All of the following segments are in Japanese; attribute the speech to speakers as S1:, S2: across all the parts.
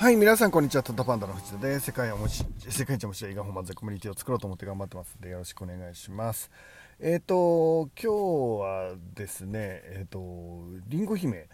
S1: はい、皆さんこんにちは。トットパンダの藤田です。世界をもし、世界一面白い映画本漫才コミュニティを作ろうと思って頑張ってますので、よろしくお願いします。えっ、と、今日はですね、えっ、と、りんご姫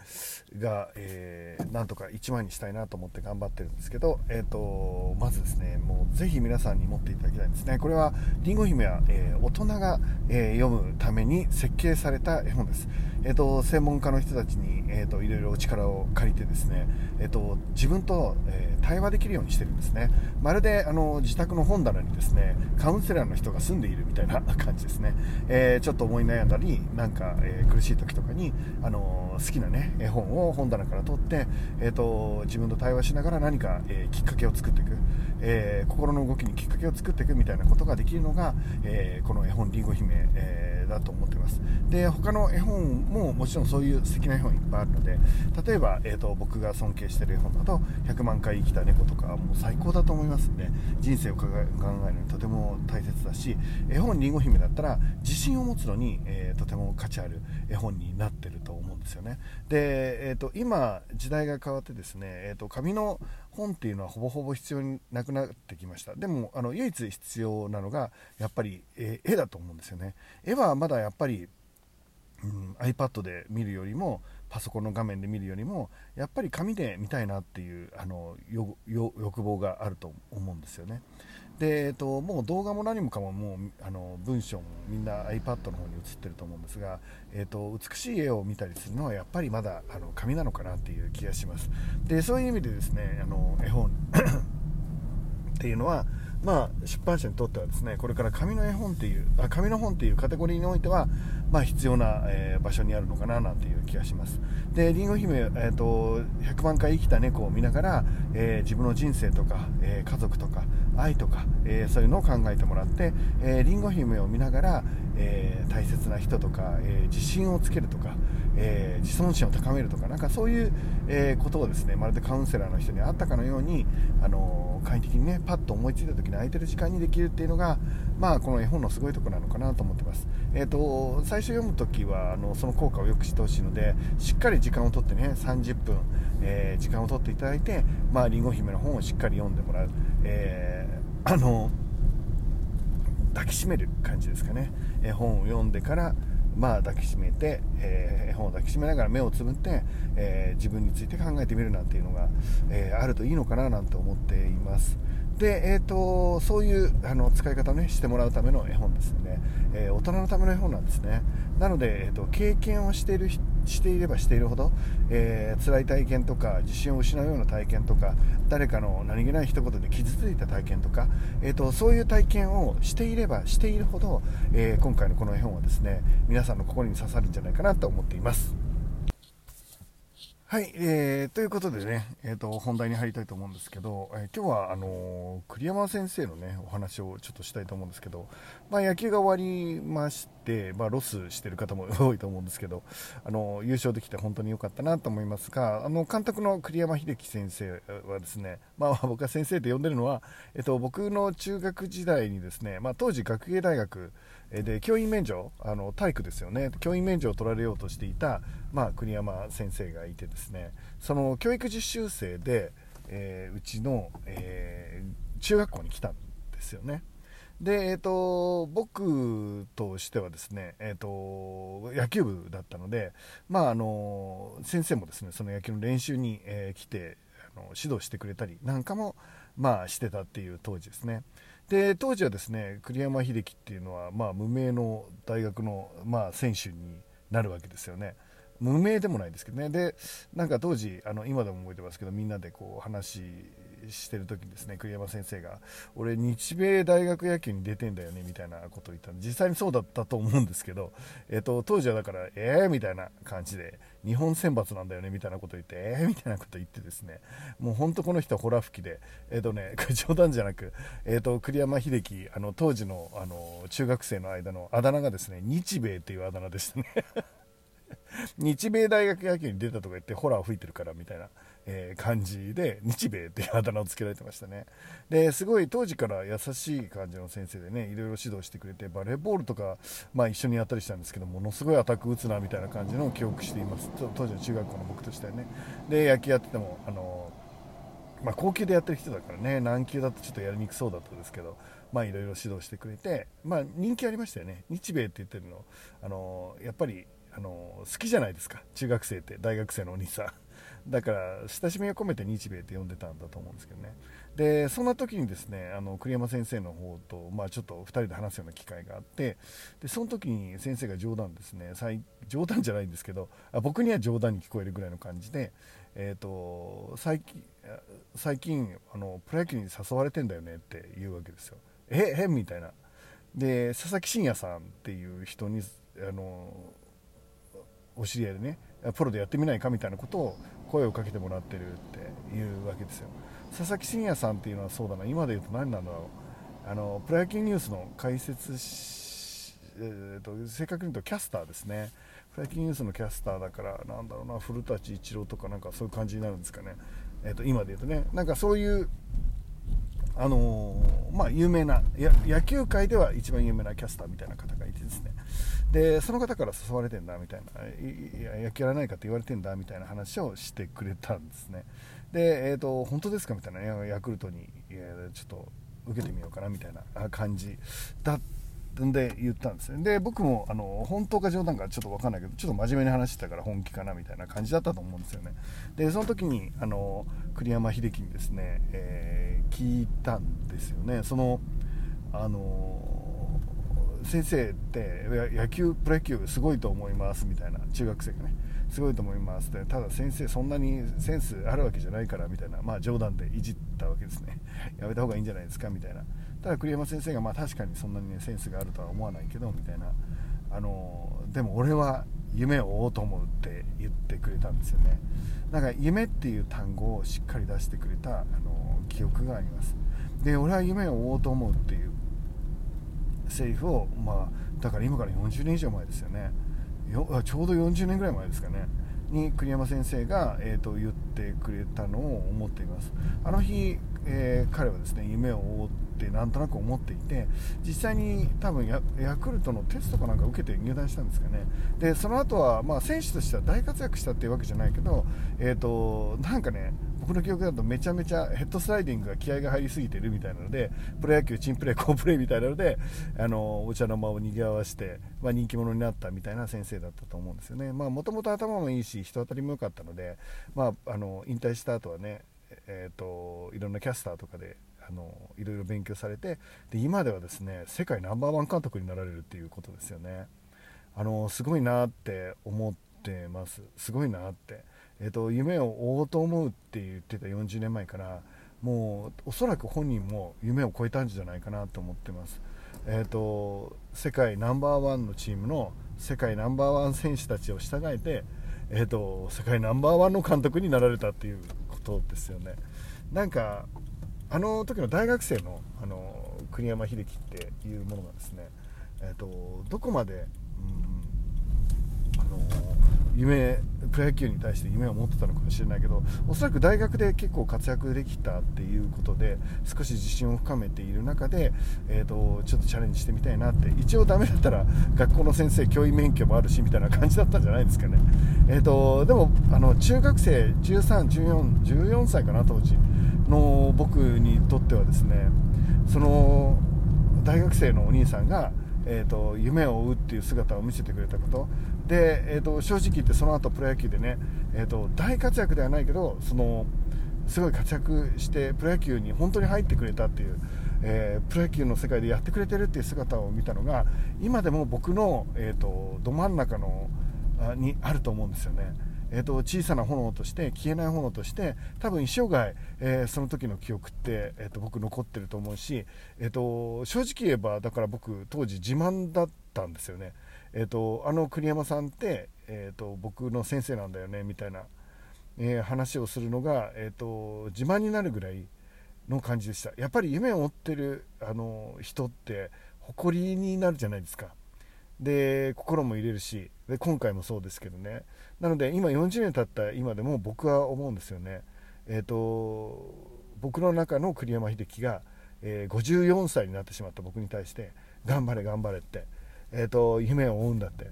S1: が、えーなんとか1万にしたいなと思って頑張ってるんですけど、えっ、と、まずですね、もうぜひ皆さんに持っていただきたいんですね。これは、りんご姫は、え大人が、え読むために設計された絵本です。えっ、と、専門家の人たちに、えっ、と、いろいろお力を借りてですね、えっ、と、自分と、えー対話できるようにしてるんですね。まるで、あの、自宅の本棚にですね、カウンセラーの人が住んでいるみたいな感じですね。えーちょっと思い悩んだり、なんか、えー苦しい時とかに、あの好きなね、絵本を本棚から取って、えっ、と、自分と対話しながら何か、えーきっかけを作っていく、えー心の動きにきっかけを作っていくみたいなことができるのが、えーこの絵本りんご姫、えーだと思ってます。で、他の絵本ももちろんそういう素敵な絵本いっぱいあるので、例えば、えー、と僕が尊敬している絵本だと「100万回生きた猫」とかはもう最高だと思いますんで人生を考えるのにとても大切だし絵本りんご姫だったら自信を持つのに、えーとても価値ある絵本になってると思うんですよねで、えー、と今時代が変わってですね、えー、と紙の本っていうのはほぼほぼ必要になくなってきました。でもあの唯一必要なのがやっぱり、え絵だと思うんですよね。絵はまだやっぱりうん、iPad で見るよりもパソコンの画面で見るよりもやっぱり紙で見たいなっていうあの欲望があると思うんですよね。で、えっと、もう動画も何もかももうあの文章もみんな iPad の方に映ってると思うんですが、えっと、美しい絵を見たりするのはやっぱりまだあの紙なのかなっていう気がします。でそういう意味でですねあの絵本 っていうのは、まあ、出版社にとってはですねこれから紙の絵本っていうあ紙の本っていうカテゴリーにおいては、まあ、必要な、えー場所にあるのかななんていう気がします。でりんご姫、えー、と100万回生きた猫を見ながら、えー自分の人生とか、えー家族とか愛とか、えーそういうのを考えてもらって、えりんご姫を見ながら、え大切な人とか、え自信をつけるとか、え自尊心を高めるとかなんかそういう、えことをですねまるでカウンセラーの人に会ったかのように、あのー簡易的にねパッと思いついた時に空いてる時間にできるっていうのが、まあ、この絵本のすごいとこなのかなと思ってます、えー、と最初読む時はあのその効果をよく知ってほしいのでしっかり時間をとってね30分、えー時間をとっていただいて、まあ、りんご姫の本をしっかり読んでもらう、えーあの抱きしめる感じですかね、え本を読んでから、まあ、抱きしめて、えー絵本を抱きしめながら目をつぶって、えー自分について考えてみるなんていうのが、えーあるといいのかななんて思っています。で、えー、とそういうあの使い方を、ね、してもらうための絵本ですね、えー大人のための絵本なんですね。なので、えー、と経験をしているしていればしているほど、えー辛い体験とか自信を失うような体験とか誰かの何気ない一言で傷ついた体験とか、えー、とそういう体験をしていればしているほど、えー今回のこの絵本はですね皆さんの心に刺さるんじゃないかなと思っています。はい、えーということでね、えー、と本題に入りたいと思うんですけど、えー今日はあのー栗山先生のねお話をちょっとしたいと思うんですけど、まあ、野球が終わりまして、まあ、ロスしてる方も 多いと思うんですけど、あのー優勝できて本当に良かったなと思いますがあの監督の栗山英樹先生はですね、まあ、僕が先生と呼んでるのは、えー、と僕の中学時代にですね、まあ、当時学芸大学で教員免除あの体育ですよね。教員免除を取られようとしていた、まあ、栗山先生がいてですね。その教育実習生で、えーうちの、えー中学校に来たんですよね。で、えー、と僕としてはですね、えー、と野球部だったので、まあ、あの先生もですねその野球の練習に、えー来てあの指導してくれたりなんかも、まあ、してたっていう当時ですね。で当時はですね栗山英樹っていうのは、まあ、無名の大学の、まあ、選手になるわけですよね。無名でもないですけどね。でなんか当時あの今でも覚えてますけどみんなでこう話してる時にですね栗山先生が俺日米大学野球に出てんだよねみたいなことを言ったんで実際にそうだったと思うんですけど、えっと、当時はだからええー、みたいな感じで日本選抜なんだよねみたいなことを言ってええー、みたいなことを言ってですねもう本当この人はホラ吹きでえっ、とね冗談じゃなく、えっと栗山英樹あの当時のあの中学生の間のあだ名がですね日米っていうあだ名でしたね。日米大学野球に出たとか言ってホラー吹いてるからみたいな、えー感じで日米っていうあだ名をつけられてましたね。ですごい当時から優しい感じの先生でねいろいろ指導してくれてバレーボールとか、まあ、一緒にやったりしたんですけどものすごいアタック打つなみたいな感じのを記憶しています。当時の中学校の僕としてはね。で野球やっててもあのまあ、高級でやってる人だからね軟球だとちょっとやりにくそうだったんですけどまあいろいろ指導してくれて、まあ、人気ありましたよね。日米って言ってるのあのやっぱりあの好きじゃないですか。中学生って大学生のお兄さん。だから親しみを込めて日米って呼んでたんだと思うんですけどね。でそんな時にですねあの栗山先生の方と、まあ、ちょっと2人で話すような機会があってでその時に先生が冗談ですね。冗談じゃないんですけどあ僕には冗談に聞こえるぐらいの感じで、えーと、最近最近あのプロ野球に誘われてんだよねって言うわけですよ。ええみたいな。で佐々木真也さんっていう人にあのお知り合いでねプロでやってみないかみたいなことを声をかけてもらってるっていうわけですよ。佐々木真也さんっていうのはそうだな。今で言うと何なんだろう。あのプロ野球ニュースの解説えーと、正確に言うとキャスターですね。プロ野球ニュースのキャスターだからなんだろうな古舘一郎とかなんかそういう感じになるんですかね、えーと、今で言うとね。なんかそういうあのー、まあ、有名な野球界では一番有名なキャスターみたいな方がいてですね。でその方から誘われてんだみたいな野球やらないかって言われてんだみたいな話をしてくれたんですね。で、えーと、本当ですかみたいなねヤクルトに、え、ちょっと受けてみようかなみたいな感じだったんで言ったんですね。で僕もあの本当か冗談かちょっと分かんないけどちょっと真面目に話してたから本気かなみたいな感じだったと思うんですよね。でその時にあの栗山英樹にですね、えー、聞いたんですよね。そのあの先生って野球プロ野球すごいと思いますみたいな中学生がねすごいと思いますでただ先生そんなにセンスあるわけじゃないからみたいなまあ冗談でいじったわけですね。やめた方がいいんじゃないですかみたいな。ただ栗山先生がまあ確かにそんなにねセンスがあるとは思わないけどみたいな。あのでも俺は夢を追おうと思うって言ってくれたんですよね。なんか夢っていう単語をしっかり出してくれたあの記憶があります。で俺は夢を追おうと思うっていうセリフを、まあ、だから今から40年以上前ですよね。よちょうど40年ぐらい前ですかね。に栗山先生が、えーと、言ってくれたのを思っています。あの日、えー、彼はですね夢を追ってなんとなく思っていて実際に多分ヤクルトのテストかなんか受けて入団したんですかね。でその後はまあ選手としては大活躍したっていうわけじゃないけど、えーとなんかね僕の記憶だとめちゃめちゃヘッドスライディングが気合が入りすぎてるみたいなのでプロ野球珍プレー好プレーみたいなのであのお茶の間を賑わして、まあ、人気者になったみたいな先生だったと思うんですよね。もともと頭もいいし人当たりも良かったので、まあ、あの引退した後はね、えーと、いろんなキャスターとかであのいろいろ勉強されてで今ではですね世界ナンバーワン監督になられるっていうことですよね。あのすごいなって思ってます。すごいなって。えーと、夢を追おうと思うって言ってた40年前からもうおそらく本人も夢を超えたんじゃないかなと思ってます、えーと、世界ナンバーワンのチームの世界ナンバーワン選手たちを従えて、えーと、世界ナンバーワンの監督になられたっていうことですよね。なんかあの時の大学生のあの栗山英樹っていうものがですね、えー、とどこまで、うん、あの夢プロ野球に対して夢を持ってたのかもしれないけどおそらく大学で結構活躍できたっていうことで少し自信を深めている中で、えーと、ちょっとチャレンジしてみたいなって一応ダメだったら学校の先生教員免許もあるしみたいな感じだったんじゃないですかね、えーと、でもあの中学生13、14, 14歳かな当時の僕にとってはですねその大学生のお兄さんがえーと、夢を追うっていう姿を見せてくれたことで、えーと、正直言ってその後プロ野球でね、えーと、大活躍ではないけどそのすごい活躍してプロ野球に本当に入ってくれたっていう、えー、プロ野球の世界でやってくれてるっていう姿を見たのが今でも僕の、えー、とど真ん中のあにあると思うんですよね。えーと、小さな炎として消えない炎として多分一生涯、えー、その時の記憶って、えーと、僕残ってると思うし、えーと、正直言えばだから僕当時自慢だったんですよね、えー、とあの栗山さんって、えー、と僕の先生なんだよねみたいな、えー、話をするのが、えー、と自慢になるぐらいの感じでした。やっぱり夢を追ってるあの人って誇りになるじゃないですか。で心も入れるしで今回もそうですけどね。なので今40年経った今でも僕は思うんですよね。えっ、ー、と僕の中の栗山英樹が、えー、54歳になってしまった僕に対して頑張れ頑張れって、えーと、夢を追うんだって。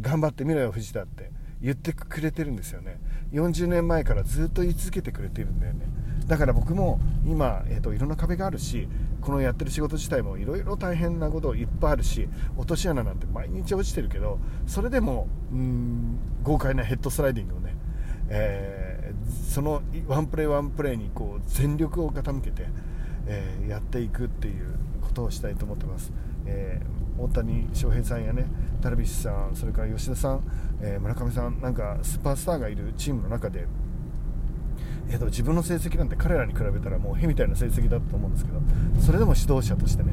S1: 頑張ってみろよ藤田って言ってくれてるんですよね。40年前からずっと言い続けてくれてるんだよね。だから僕も今、えーと、いろんな壁があるしこのやってる仕事自体もいろいろ大変なこといっぱいあるし落とし穴なんて毎日落ちてるけどそれでもうん豪快なヘッドスライディングをね、えー、そのワンプレーワンプレーにこう全力を傾けて、えー、やっていくっていうことをしたいと思ってます。えー、大谷翔平さんやねダルビッシュさんそれから吉田さん、えー、村上さんなんかスーパースターがいるチームの中で、えーと、自分の成績なんて彼らに比べたらもうへみたいな成績だったと思うんですけどそれでも指導者としてね、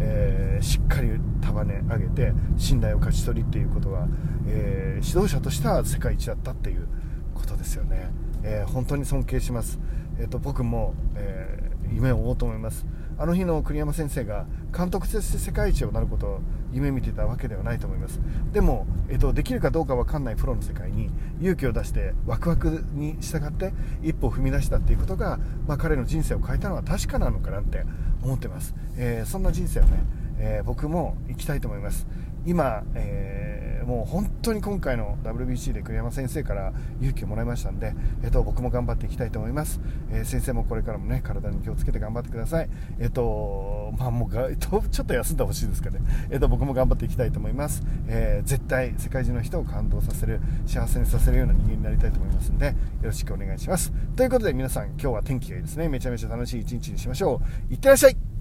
S1: えー、しっかり束ね上げて信頼を勝ち取りっていうことは、え指導者としては世界一だったっていうことですよね、え本当に尊敬します、えーと僕も、え夢を追おうと思います。あの日の栗山先生が監督として世界一をなることを夢見てたわけではないと思います。でも、えっと、できるかどうか分かんないプロの世界に勇気を出してワクワクに従って一歩踏み出したっていうことが、まあ、彼の人生を変えたのは確かなのかなって思ってます、えー、そんな人生をね、えー、僕も生きたいと思います。今、えー、もう本当に今回の WBC で栗山先生から勇気をもらいましたんで、えっと、僕も頑張っていきたいと思います、えー、先生もこれからもね体に気をつけて頑張ってください。えっとまあもうが ちょっと休んでほしいですかね。えっと僕も頑張っていきたいと思います、えー、絶対世界中の人を感動させる幸せにさせるような人間になりたいと思いますんでよろしくお願いします。ということで皆さん今日は天気がいいですね。めちゃめちゃ楽しい一日にしましょう。いってらっしゃい